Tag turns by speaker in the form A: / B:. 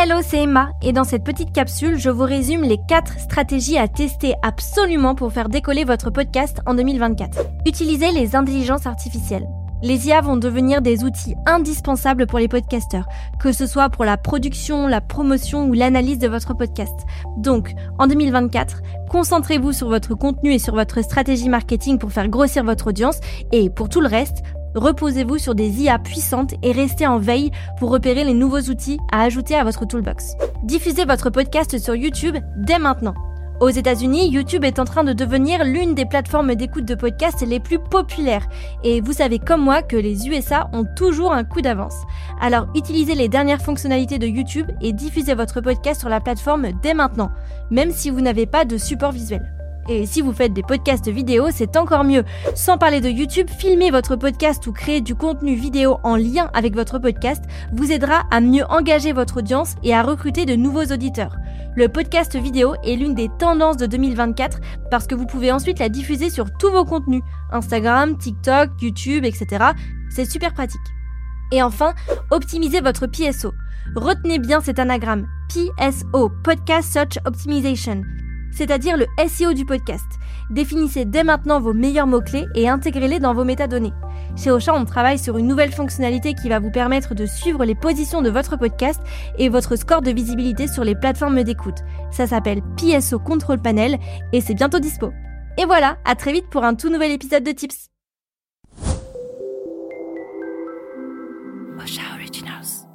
A: Hello, c'est Emma et dans cette petite capsule, je vous résume les 4 stratégies à tester absolument pour faire décoller votre podcast en 2024. Utilisez les intelligences artificielles. Les IA vont devenir des outils indispensables pour les podcasteurs, que ce soit pour la production, la promotion ou l'analyse de votre podcast. Donc, en 2024, concentrez-vous sur votre contenu et sur votre stratégie marketing pour faire grossir votre audience et pour tout le reste, Reposez-vous sur des IA puissantes et restez en veille pour repérer les nouveaux outils à ajouter à votre toolbox. Diffusez votre podcast sur YouTube dès maintenant. Aux États-Unis, YouTube est en train de devenir l'une des plateformes d'écoute de podcasts les plus populaires. Et vous savez comme moi que les USA ont toujours un coup d'avance. Alors utilisez les dernières fonctionnalités de YouTube et diffusez votre podcast sur la plateforme dès maintenant, même si vous n'avez pas de support visuel. Et si vous faites des podcasts vidéo, c'est encore mieux. Sans parler de YouTube, filmer votre podcast ou créer du contenu vidéo en lien avec votre podcast vous aidera à mieux engager votre audience et à recruter de nouveaux auditeurs. Le podcast vidéo est l'une des tendances de 2024 parce que vous pouvez ensuite la diffuser sur tous vos contenus, Instagram, TikTok, YouTube, etc. C'est super pratique. Et enfin, optimisez votre PSO. Retenez bien cet anagramme, PSO, Podcast Search Optimization c'est-à-dire le SEO du podcast. Définissez dès maintenant vos meilleurs mots-clés et intégrez-les dans vos métadonnées. Chez Ocha, on travaille sur une nouvelle fonctionnalité qui va vous permettre de suivre les positions de votre podcast et votre score de visibilité sur les plateformes d'écoute. Ça s'appelle PSO Control Panel et c'est bientôt dispo. Et voilà, à très vite pour un tout nouvel épisode de Tips. Ocha Originals.